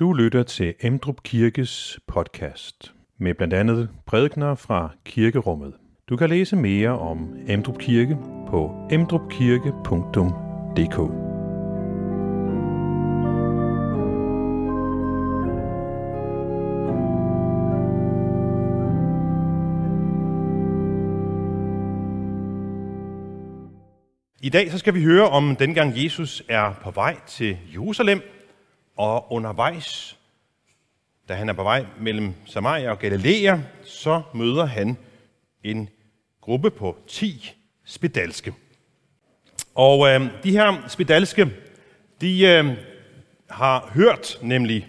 Du lytter til Emdrup Kirkes podcast med blandt andet prædikner fra kirkerummet. Du kan læse mere om Emdrup Kirke på emdrupkirke.dk. I dag så skal vi høre om dengang Jesus er på vej til Jerusalem, og undervejs, da han er på vej mellem Samaria og Galilea, så møder han en gruppe på 10 spedalske. Og øh, de her spedalske, de øh, har hørt nemlig,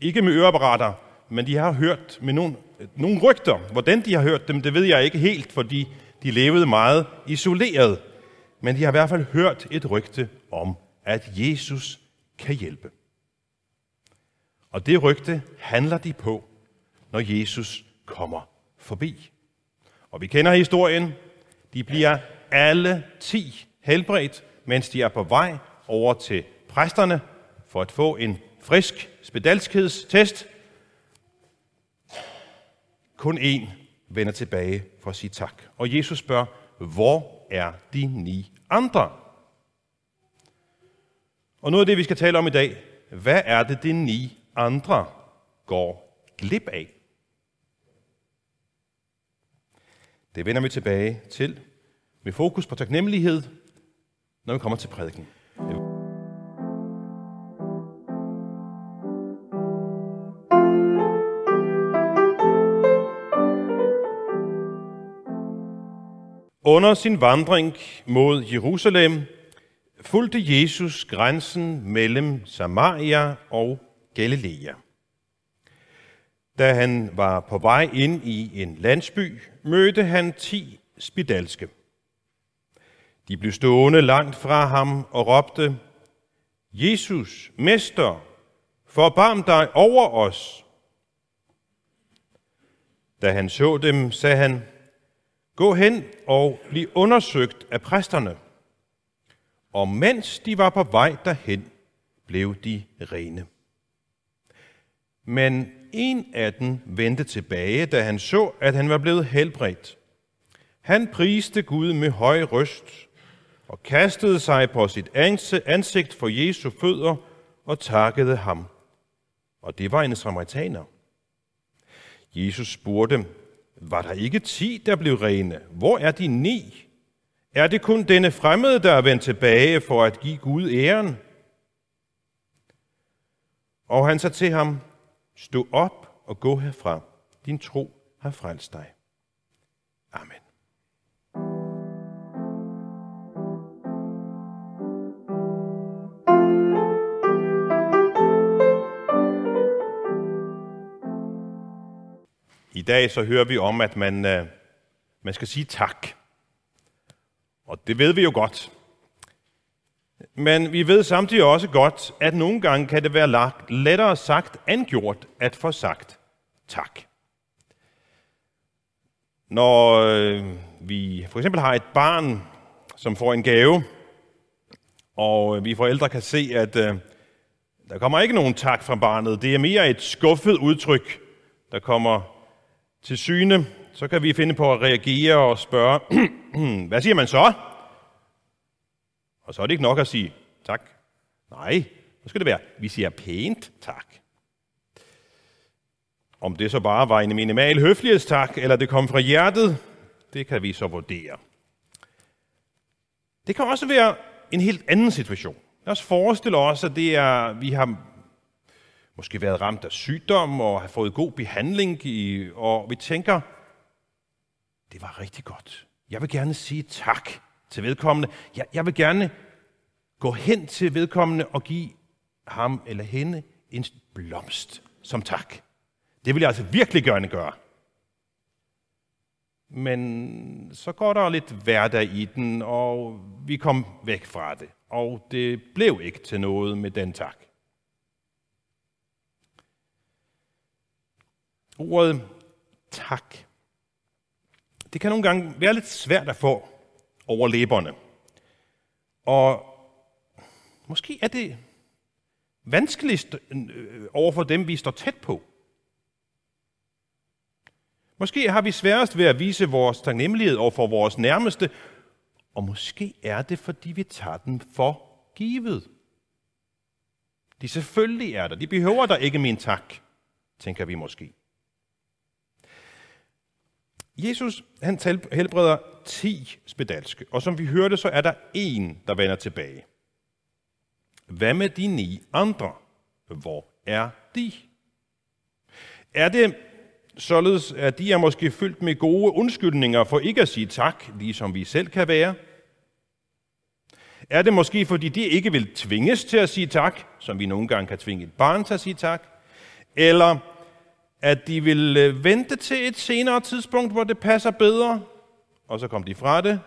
ikke med øreapparater, men de har hørt med nogle, nogle rygter. Hvordan de har hørt dem, det ved jeg ikke helt, fordi de levede meget isoleret. Men de har i hvert fald hørt et rygte om, at Jesus kan hjælpe. Og det rygte handler de på, når Jesus kommer forbi. Og vi kender historien. De bliver alle ti helbredt, mens de er på vej over til præsterne for at få en frisk spedalskhedstest. Kun en vender tilbage for at sige tak. Og Jesus spørger, hvor er de ni andre? Og noget af det, vi skal tale om i dag, hvad er det, de ni andre går glip af? Det vender vi tilbage til med fokus på taknemmelighed, når vi kommer til prædiken. Under sin vandring mod Jerusalem fulgte Jesus grænsen mellem Samaria og Galilea. Da han var på vej ind i en landsby, mødte han ti spidalske. De blev stående langt fra ham og råbte, Jesus, Mester, forbarm dig over os. Da han så dem, sagde han, Gå hen og bliv undersøgt af præsterne. Og mens de var på vej derhen, blev de rene. Men en af dem vendte tilbage, da han så, at han var blevet helbredt. Han priste Gud med høj røst og kastede sig på sit ansigt for Jesu fødder og takkede ham. Og det var en samaritaner. Jesus spurgte, var der ikke ti, der blev rene? Hvor er de ni? Er det kun denne fremmede, der er vendt tilbage for at give Gud æren? Og han sagde til ham, stå op og gå herfra. Din tro har frelst dig. Amen. I dag så hører vi om, at man, øh, man skal sige tak. Og det ved vi jo godt. Men vi ved samtidig også godt, at nogle gange kan det være lagt, lettere sagt end gjort at få sagt tak. Når øh, vi for eksempel har et barn, som får en gave, og øh, vi forældre kan se, at øh, der kommer ikke nogen tak fra barnet. Det er mere et skuffet udtryk, der kommer til syne. Så kan vi finde på at reagere og spørge, hvad siger man så? Og så er det ikke nok at sige tak. Nej, så skal det være, vi siger pænt tak. Om det så bare var en minimal høflighedstak, eller det kom fra hjertet, det kan vi så vurdere. Det kan også være en helt anden situation. Lad os forestille os, at det er, vi har måske været ramt af sygdom og har fået god behandling, og vi tænker, det var rigtig godt. Jeg vil gerne sige tak til vedkommende. Jeg, jeg vil gerne gå hen til vedkommende og give ham eller hende en blomst som tak. Det vil jeg altså virkelig gerne gøre. Men så går der lidt hverdag i den, og vi kom væk fra det. Og det blev ikke til noget med den tak. Ordet tak. Det kan nogle gange være lidt svært at få over læberne. Og måske er det vanskeligst øh, øh, over for dem, vi står tæt på. Måske har vi sværest ved at vise vores taknemmelighed over for vores nærmeste, og måske er det, fordi vi tager dem for givet. De selvfølgelig er der. De behøver der ikke min tak, tænker vi måske. Jesus han helbreder 10 spedalske, og som vi hørte, så er der en, der vender tilbage. Hvad med de ni andre? Hvor er de? Er det således, at de er måske fyldt med gode undskyldninger for ikke at sige tak, ligesom vi selv kan være? Er det måske, fordi de ikke vil tvinges til at sige tak, som vi nogle gange kan tvinge et barn til at sige tak? Eller at de vil øh, vente til et senere tidspunkt, hvor det passer bedre, og så kom de fra det?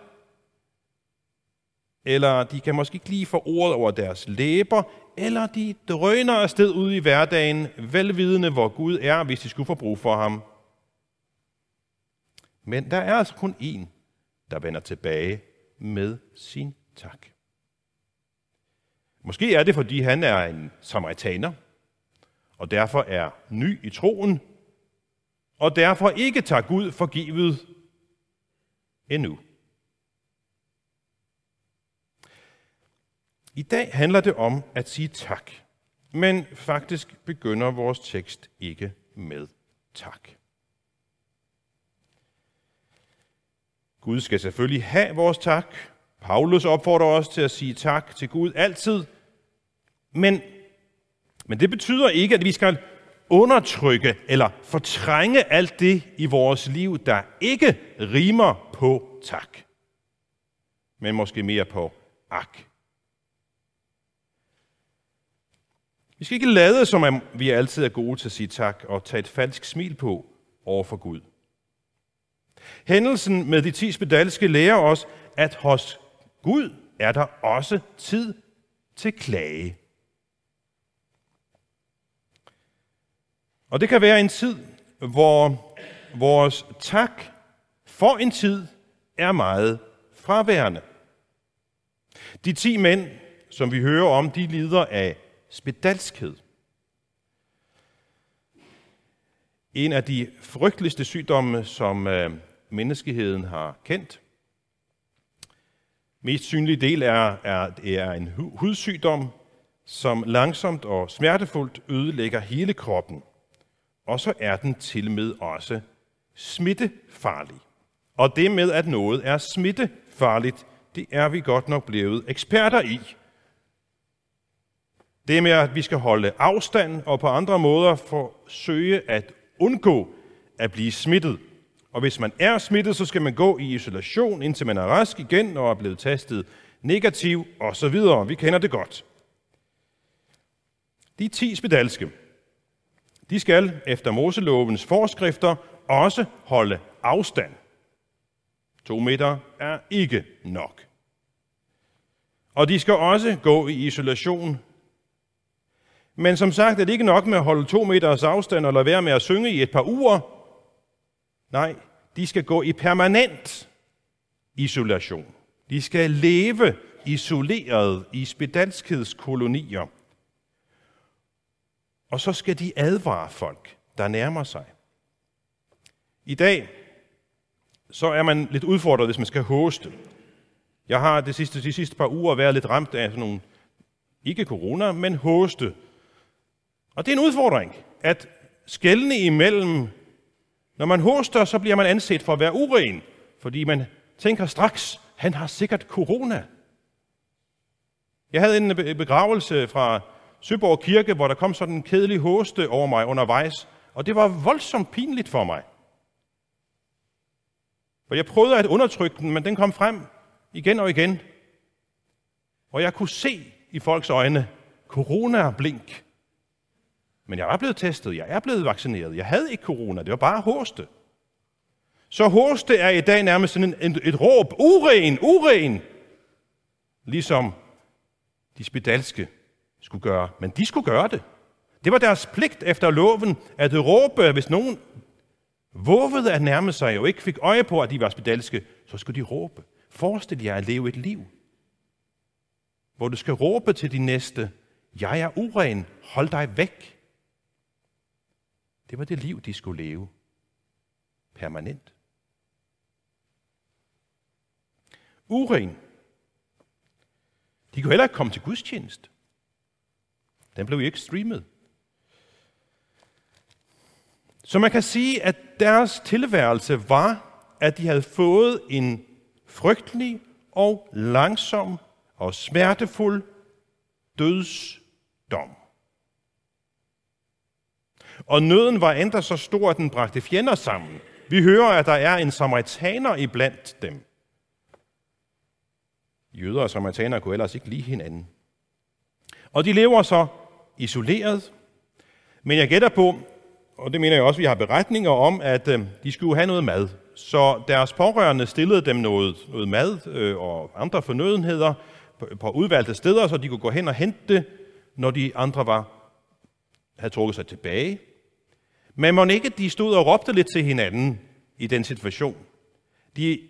Eller de kan måske ikke lige få ordet over deres læber, eller de drøner afsted ud i hverdagen, velvidende hvor Gud er, hvis de skulle få brug for ham. Men der er altså kun én, der vender tilbage med sin tak. Måske er det, fordi han er en samaritaner, og derfor er ny i troen, og derfor ikke tager Gud forgivet endnu. I dag handler det om at sige tak, men faktisk begynder vores tekst ikke med tak. Gud skal selvfølgelig have vores tak. Paulus opfordrer os til at sige tak til Gud altid. Men, men det betyder ikke, at vi skal undertrykke eller fortrænge alt det i vores liv, der ikke rimer på tak, men måske mere på ak. Vi skal ikke lade, som om vi altid er gode til at sige tak og tage et falsk smil på over for Gud. Hændelsen med de ti spedalske lærer os, at hos Gud er der også tid til klage. Og det kan være en tid, hvor vores tak for en tid er meget fraværende. De ti mænd, som vi hører om, de lider af spedalskhed. En af de frygteligste sygdomme, som øh, menneskeheden har kendt. Mest synlig del er, er, er en hudsygdom, som langsomt og smertefuldt ødelægger hele kroppen. Og så er den til med også smittefarlig. Og det med, at noget er smittefarligt, det er vi godt nok blevet eksperter i det med, at vi skal holde afstand og på andre måder forsøge at undgå at blive smittet. Og hvis man er smittet, så skal man gå i isolation, indtil man er rask igen og er blevet testet negativ osv. Vi kender det godt. De 10 spedalske, de skal efter Moselovens forskrifter også holde afstand. To meter er ikke nok. Og de skal også gå i isolation men som sagt er det ikke nok med at holde to meters afstand og lade være med at synge i et par uger. Nej, de skal gå i permanent isolation. De skal leve isoleret i spedalskhedskolonier. Og så skal de advare folk, der nærmer sig. I dag så er man lidt udfordret, hvis man skal hoste. Jeg har de sidste, de sidste par uger været lidt ramt af sådan nogle, ikke corona, men hoste og det er en udfordring, at skældne imellem, når man hoster, så bliver man anset for at være uren, fordi man tænker straks, han har sikkert corona. Jeg havde en begravelse fra Søborg Kirke, hvor der kom sådan en kedelig hoste over mig undervejs, og det var voldsomt pinligt for mig. For jeg prøvede at undertrykke den, men den kom frem igen og igen. Og jeg kunne se i folks øjne, corona blink. Men jeg var blevet testet, jeg er blevet vaccineret, jeg havde ikke corona, det var bare hoste. Så hoste er i dag nærmest sådan en, et råb, uren, uren, ligesom de spedalske skulle gøre. Men de skulle gøre det. Det var deres pligt efter loven at råbe, hvis nogen vågede at nærme sig og ikke fik øje på, at de var spedalske, så skulle de råbe. Forestil jer at leve et liv, hvor du skal råbe til din næste, Jeg er uren, hold dig væk. Det var det liv, de skulle leve. Permanent. Uren. De kunne heller ikke komme til gudstjeneste. Den blev ikke streamet. Så man kan sige, at deres tilværelse var, at de havde fået en frygtelig og langsom og smertefuld dødsdom. Og nøden var endda så stor, at den bragte fjender sammen. Vi hører, at der er en samaritaner iblandt dem. Jøder og samaritaner kunne ellers ikke lide hinanden. Og de lever så isoleret. Men jeg gætter på, og det mener jeg også, vi har beretninger om, at øh, de skulle have noget mad. Så deres pårørende stillede dem noget, noget mad øh, og andre fornødenheder på, på udvalgte steder, så de kunne gå hen og hente det, når de andre var, havde trukket sig tilbage. Men må ikke de stod og råbte lidt til hinanden i den situation. De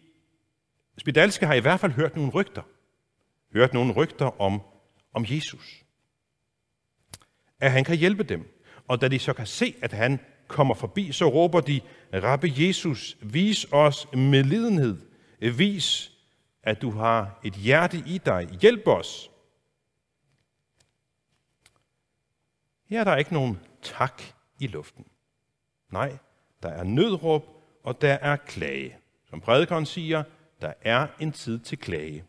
spedalske har i hvert fald hørt nogle rygter. Hørt nogle rygter om, om Jesus. At han kan hjælpe dem. Og da de så kan se, at han kommer forbi, så råber de, Rabbe Jesus, vis os medlidenhed. Vis, at du har et hjerte i dig. Hjælp os. Her er der ikke nogen tak i luften. Nej, der er nødråb, og der er klage. Som prædikeren siger, der er en tid til klage.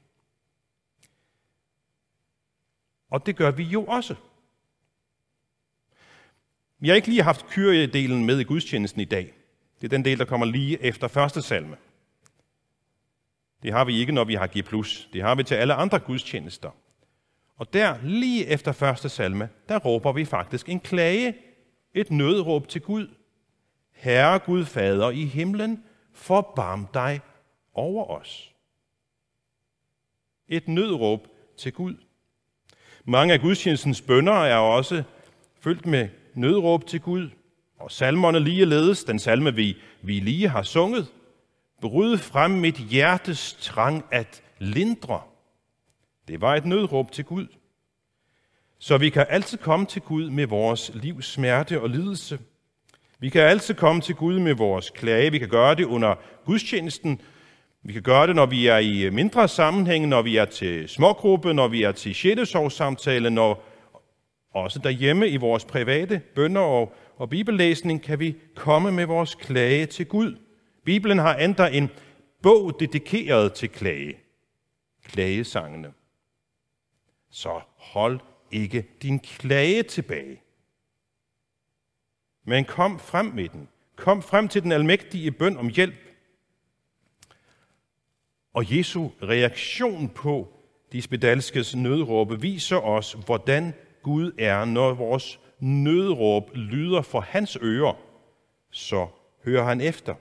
Og det gør vi jo også. Vi har ikke lige haft kyriedelen med i gudstjenesten i dag. Det er den del, der kommer lige efter første salme. Det har vi ikke, når vi har G+. Det har vi til alle andre gudstjenester. Og der, lige efter første salme, der råber vi faktisk en klage, et nødråb til Gud. Herre Gud Fader i himlen, forbarm dig over os. Et nødråb til Gud. Mange af gudstjenestens bønder er også fyldt med nødråb til Gud, og salmerne ligeledes, den salme vi, vi lige har sunget, bryd frem mit hjertes trang at lindre. Det var et nødråb til Gud. Så vi kan altid komme til Gud med vores livs smerte og lidelse. Vi kan altid komme til Gud med vores klage. Vi kan gøre det under gudstjenesten. Vi kan gøre det, når vi er i mindre sammenhæng, når vi er til smågruppe, når vi er til sjældesovssamtale, når også derhjemme i vores private bønder og, og bibellæsning kan vi komme med vores klage til Gud. Bibelen har endda en bog dedikeret til klage. Klagesangene. Så hold ikke din klage tilbage. Men kom frem med den. Kom frem til den almægtige bøn om hjælp. Og Jesu reaktion på de spedalskes nødråbe viser os, hvordan Gud er, når vores nødråb lyder for hans ører, så hører han efter.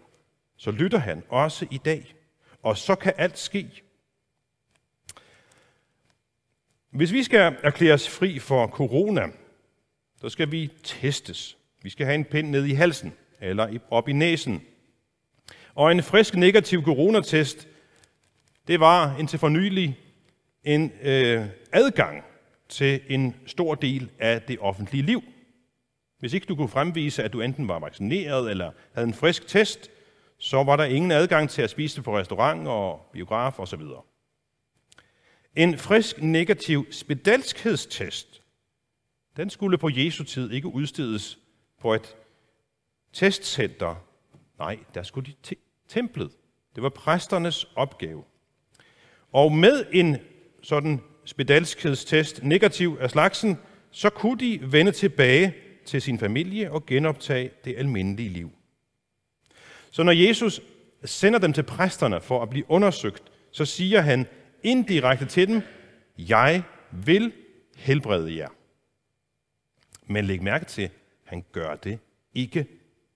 Så lytter han også i dag. Og så kan alt ske. Hvis vi skal erklæres fri for corona, så skal vi testes. Vi skal have en pind ned i halsen eller op i næsen. Og en frisk negativ coronatest, det var indtil for nylig en øh, adgang til en stor del af det offentlige liv. Hvis ikke du kunne fremvise, at du enten var vaccineret eller havde en frisk test, så var der ingen adgang til at spise på restaurant og biograf osv. En frisk negativ spedalskhedstest, den skulle på Jesu tid ikke udstedes på et testcenter. Nej, der skulle de til templet. Det var præsternes opgave. Og med en sådan spedalskhedstest negativ af slagsen, så kunne de vende tilbage til sin familie og genoptage det almindelige liv. Så når Jesus sender dem til præsterne for at blive undersøgt, så siger han indirekte til dem, jeg vil helbrede jer. Men læg mærke til, han gør det ikke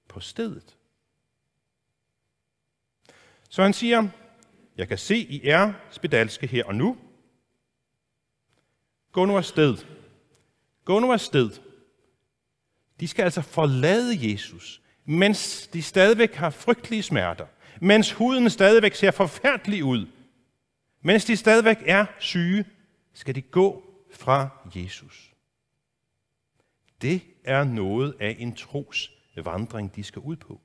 på stedet. Så han siger, jeg kan se, I er spedalske her og nu, Gå nu afsted. Gå nu afsted. De skal altså forlade Jesus, mens de stadigvæk har frygtelige smerter, mens huden stadigvæk ser forfærdelig ud, mens de stadigvæk er syge, skal de gå fra Jesus. Det er noget af en tros vandring, de skal ud på.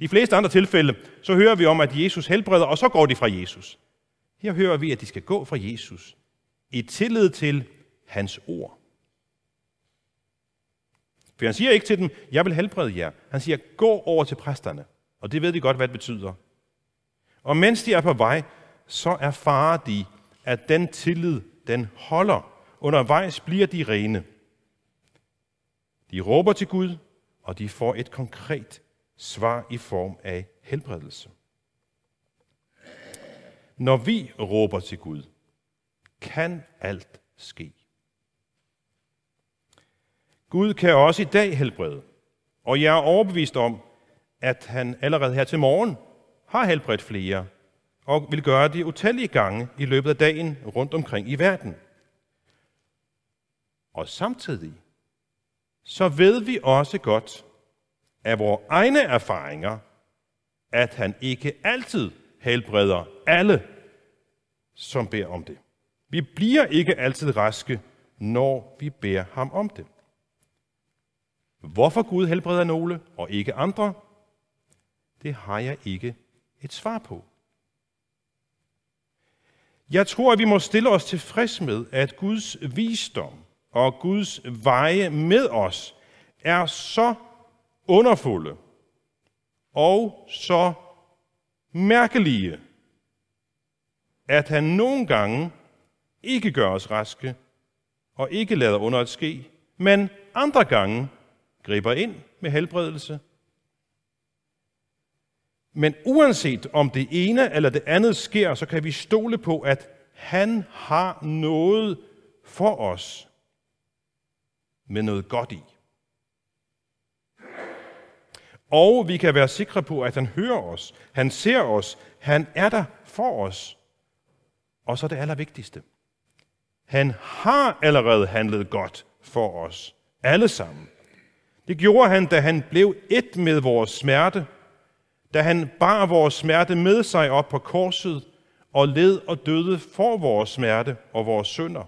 De fleste andre tilfælde, så hører vi om, at Jesus helbreder, og så går de fra Jesus. Her hører vi, at de skal gå fra Jesus i tillid til hans ord. For han siger ikke til dem, jeg vil helbrede jer. Han siger, gå over til præsterne. Og det ved de godt, hvad det betyder. Og mens de er på vej, så erfarer de, at den tillid, den holder. Undervejs bliver de rene. De råber til Gud, og de får et konkret svar i form af helbredelse. Når vi råber til Gud, kan alt ske. Gud kan også i dag helbrede, og jeg er overbevist om, at han allerede her til morgen har helbredt flere, og vil gøre det utallige gange i løbet af dagen rundt omkring i verden. Og samtidig så ved vi også godt af vores egne erfaringer, at han ikke altid helbreder alle, som beder om det. Vi bliver ikke altid raske, når vi beder ham om det. Hvorfor Gud helbreder nogle og ikke andre, det har jeg ikke et svar på. Jeg tror, at vi må stille os tilfreds med, at Guds visdom og Guds veje med os er så underfulde og så mærkelige, at han nogle gange ikke gør os raske og ikke lader under at ske, men andre gange griber ind med helbredelse. Men uanset om det ene eller det andet sker, så kan vi stole på, at han har noget for os med noget godt i. Og vi kan være sikre på, at han hører os, han ser os, han er der for os. Og så det allervigtigste. Han har allerede handlet godt for os, alle sammen. Det gjorde han, da han blev et med vores smerte, da han bar vores smerte med sig op på korset og led og døde for vores smerte og vores synder.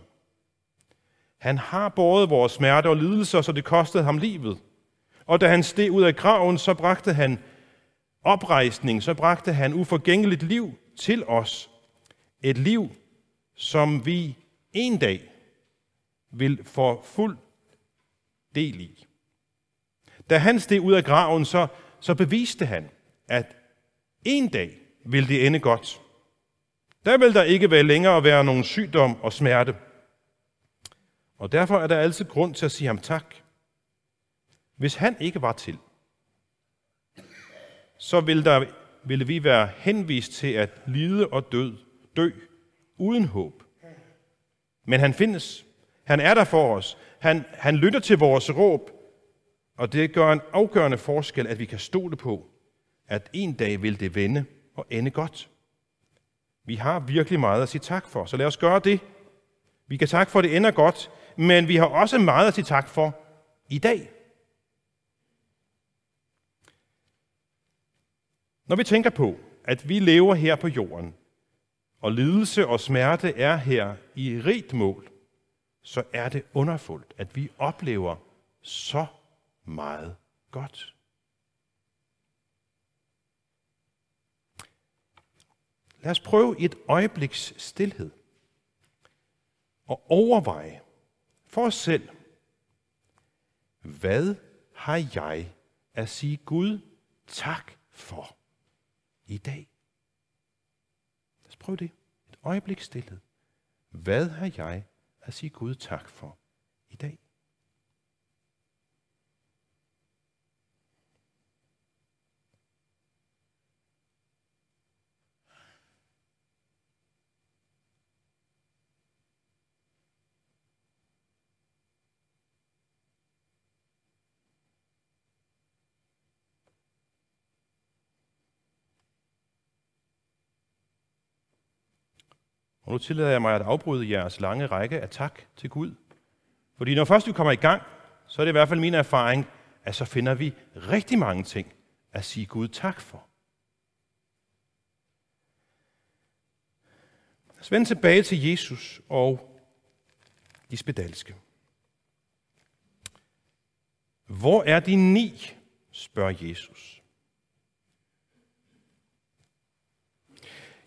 Han har båret vores smerte og lidelser, så det kostede ham livet. Og da han steg ud af graven, så bragte han oprejsning, så bragte han uforgængeligt liv til os. Et liv, som vi en dag vil få fuld del i. Da han steg ud af graven, så, så beviste han, at en dag vil det ende godt. Der vil der ikke være længere være nogen sygdom og smerte. Og derfor er der altid grund til at sige ham tak. Hvis han ikke var til, så ville, der, ville vi være henvist til at lide og død, dø uden håb. Men han findes. Han er der for os. Han, han lytter til vores råb, og det gør en afgørende forskel, at vi kan stole på, at en dag vil det vende og ende godt. Vi har virkelig meget at sige tak for, så lad os gøre det. Vi kan takke for, at det ender godt, men vi har også meget at sige tak for i dag. Når vi tænker på, at vi lever her på jorden, og lidelse og smerte er her i rigt mål, så er det underfuldt, at vi oplever så meget godt. Lad os prøve et øjebliks stillhed og overveje for os selv, hvad har jeg at sige Gud tak for i dag? Lad os prøve det. Et øjeblik stillet. Hvad har jeg at sige Gud tak for i dag? Og nu tillader jeg mig at afbryde jeres lange række af tak til Gud. Fordi når først vi kommer i gang, så er det i hvert fald min erfaring, at så finder vi rigtig mange ting at sige Gud tak for. Lad os vende tilbage til Jesus og de spedalske. Hvor er de ni? spørger Jesus.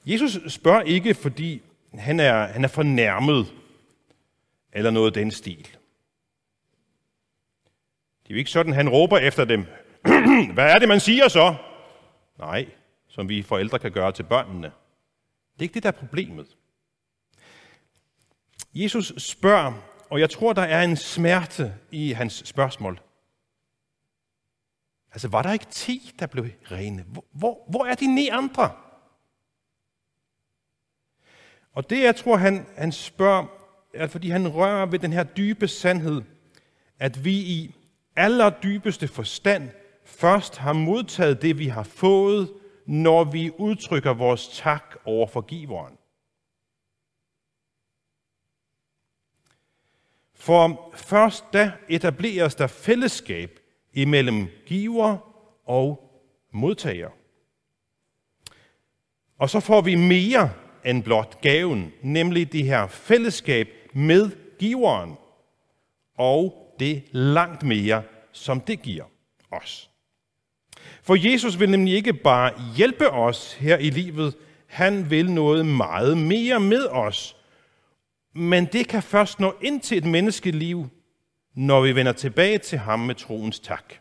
Jesus spørger ikke, fordi han er, han er fornærmet, eller noget den stil. Det er jo ikke sådan, han råber efter dem. Hvad er det, man siger så? Nej, som vi forældre kan gøre til børnene. Det er ikke det, der er problemet. Jesus spørger, og jeg tror, der er en smerte i hans spørgsmål. Altså, var der ikke ti, der blev rene? Hvor, hvor, hvor er de ni andre? Og det, jeg tror, han, han spørger, er, fordi han rører ved den her dybe sandhed, at vi i allerdybeste forstand først har modtaget det, vi har fået, når vi udtrykker vores tak over forgiveren. For først da etableres der fællesskab imellem giver og modtager. Og så får vi mere end blot gaven, nemlig det her fællesskab med giveren, og det langt mere, som det giver os. For Jesus vil nemlig ikke bare hjælpe os her i livet, han vil noget meget mere med os. Men det kan først nå ind til et menneskeliv, når vi vender tilbage til ham med troens tak.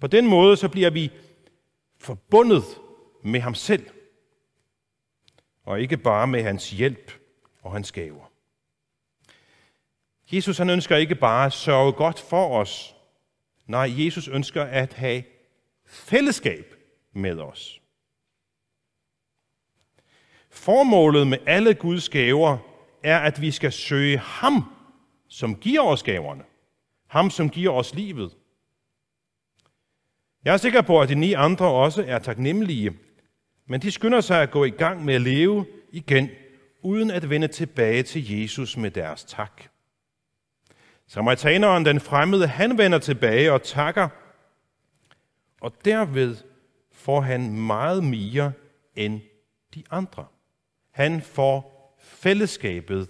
På den måde så bliver vi forbundet med ham selv, og ikke bare med hans hjælp og hans gaver. Jesus han ønsker ikke bare at sørge godt for os. Nej, Jesus ønsker at have fællesskab med os. Formålet med alle Guds gaver er, at vi skal søge ham, som giver os gaverne. Ham, som giver os livet. Jeg er sikker på, at de ni andre også er taknemmelige, men de skynder sig at gå i gang med at leve igen, uden at vende tilbage til Jesus med deres tak. Samaritaneren, den fremmede, han vender tilbage og takker, og derved får han meget mere end de andre. Han får fællesskabet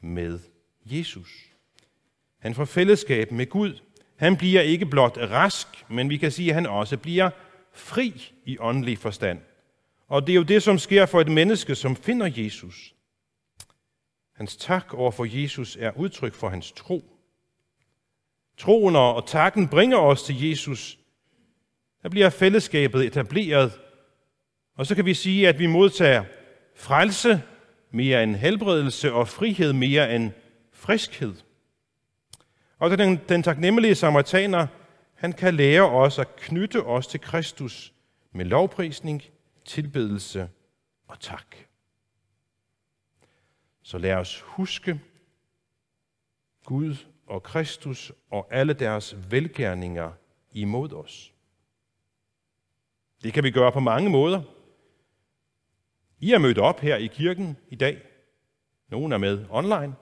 med Jesus. Han får fællesskab med Gud. Han bliver ikke blot rask, men vi kan sige, at han også bliver fri i åndelig forstand. Og det er jo det, som sker for et menneske, som finder Jesus. Hans tak over for Jesus er udtryk for hans tro. Troen og takken bringer os til Jesus. Der bliver fællesskabet etableret, og så kan vi sige, at vi modtager frelse mere end helbredelse og frihed mere end friskhed. Og den, den taknemmelige samaritaner, han kan lære os at knytte os til Kristus med lovprisning, tilbedelse og tak. Så lad os huske Gud og Kristus og alle deres velgærninger imod os. Det kan vi gøre på mange måder. I er mødt op her i kirken i dag. Nogle er med online.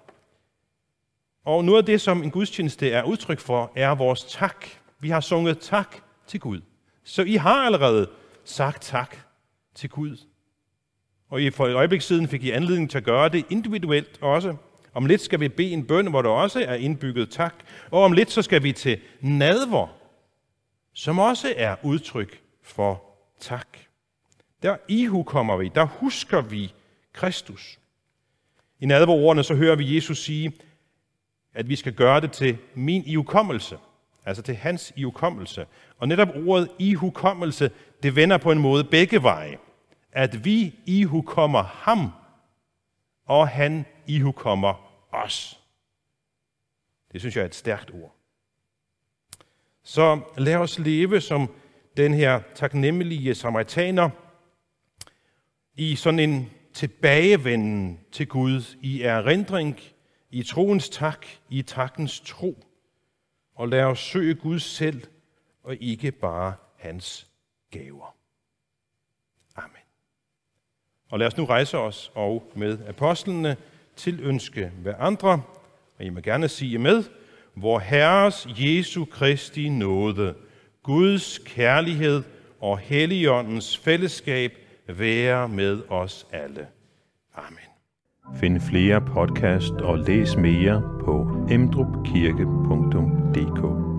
Og noget af det, som en gudstjeneste er udtryk for, er vores tak. Vi har sunget tak til Gud. Så I har allerede sagt tak til Gud. Og for et øjeblik siden fik I anledning til at gøre det individuelt også. Om lidt skal vi bede en bøn, hvor der også er indbygget tak. Og om lidt så skal vi til nadver, som også er udtryk for tak. Der ihu kommer vi, der husker vi Kristus. I nadverordene så hører vi Jesus sige, at vi skal gøre det til min ihukommelse, altså til hans ihukommelse. Og netop ordet ihukommelse, det vender på en måde begge veje. At vi ihukommer ham, og han ihukommer os. Det synes jeg er et stærkt ord. Så lad os leve som den her taknemmelige samaritaner i sådan en tilbagevenden til Gud i erindring i troens tak, i takkens tro, og lad os søge Gud selv, og ikke bare hans gaver. Og lad os nu rejse os og med apostlene til ønske hver andre, og I må gerne sige med, hvor Herres Jesu Kristi nåde, Guds kærlighed og Helligåndens fællesskab være med os alle. Amen. Find flere podcast og læs mere på emdrupkirke.dk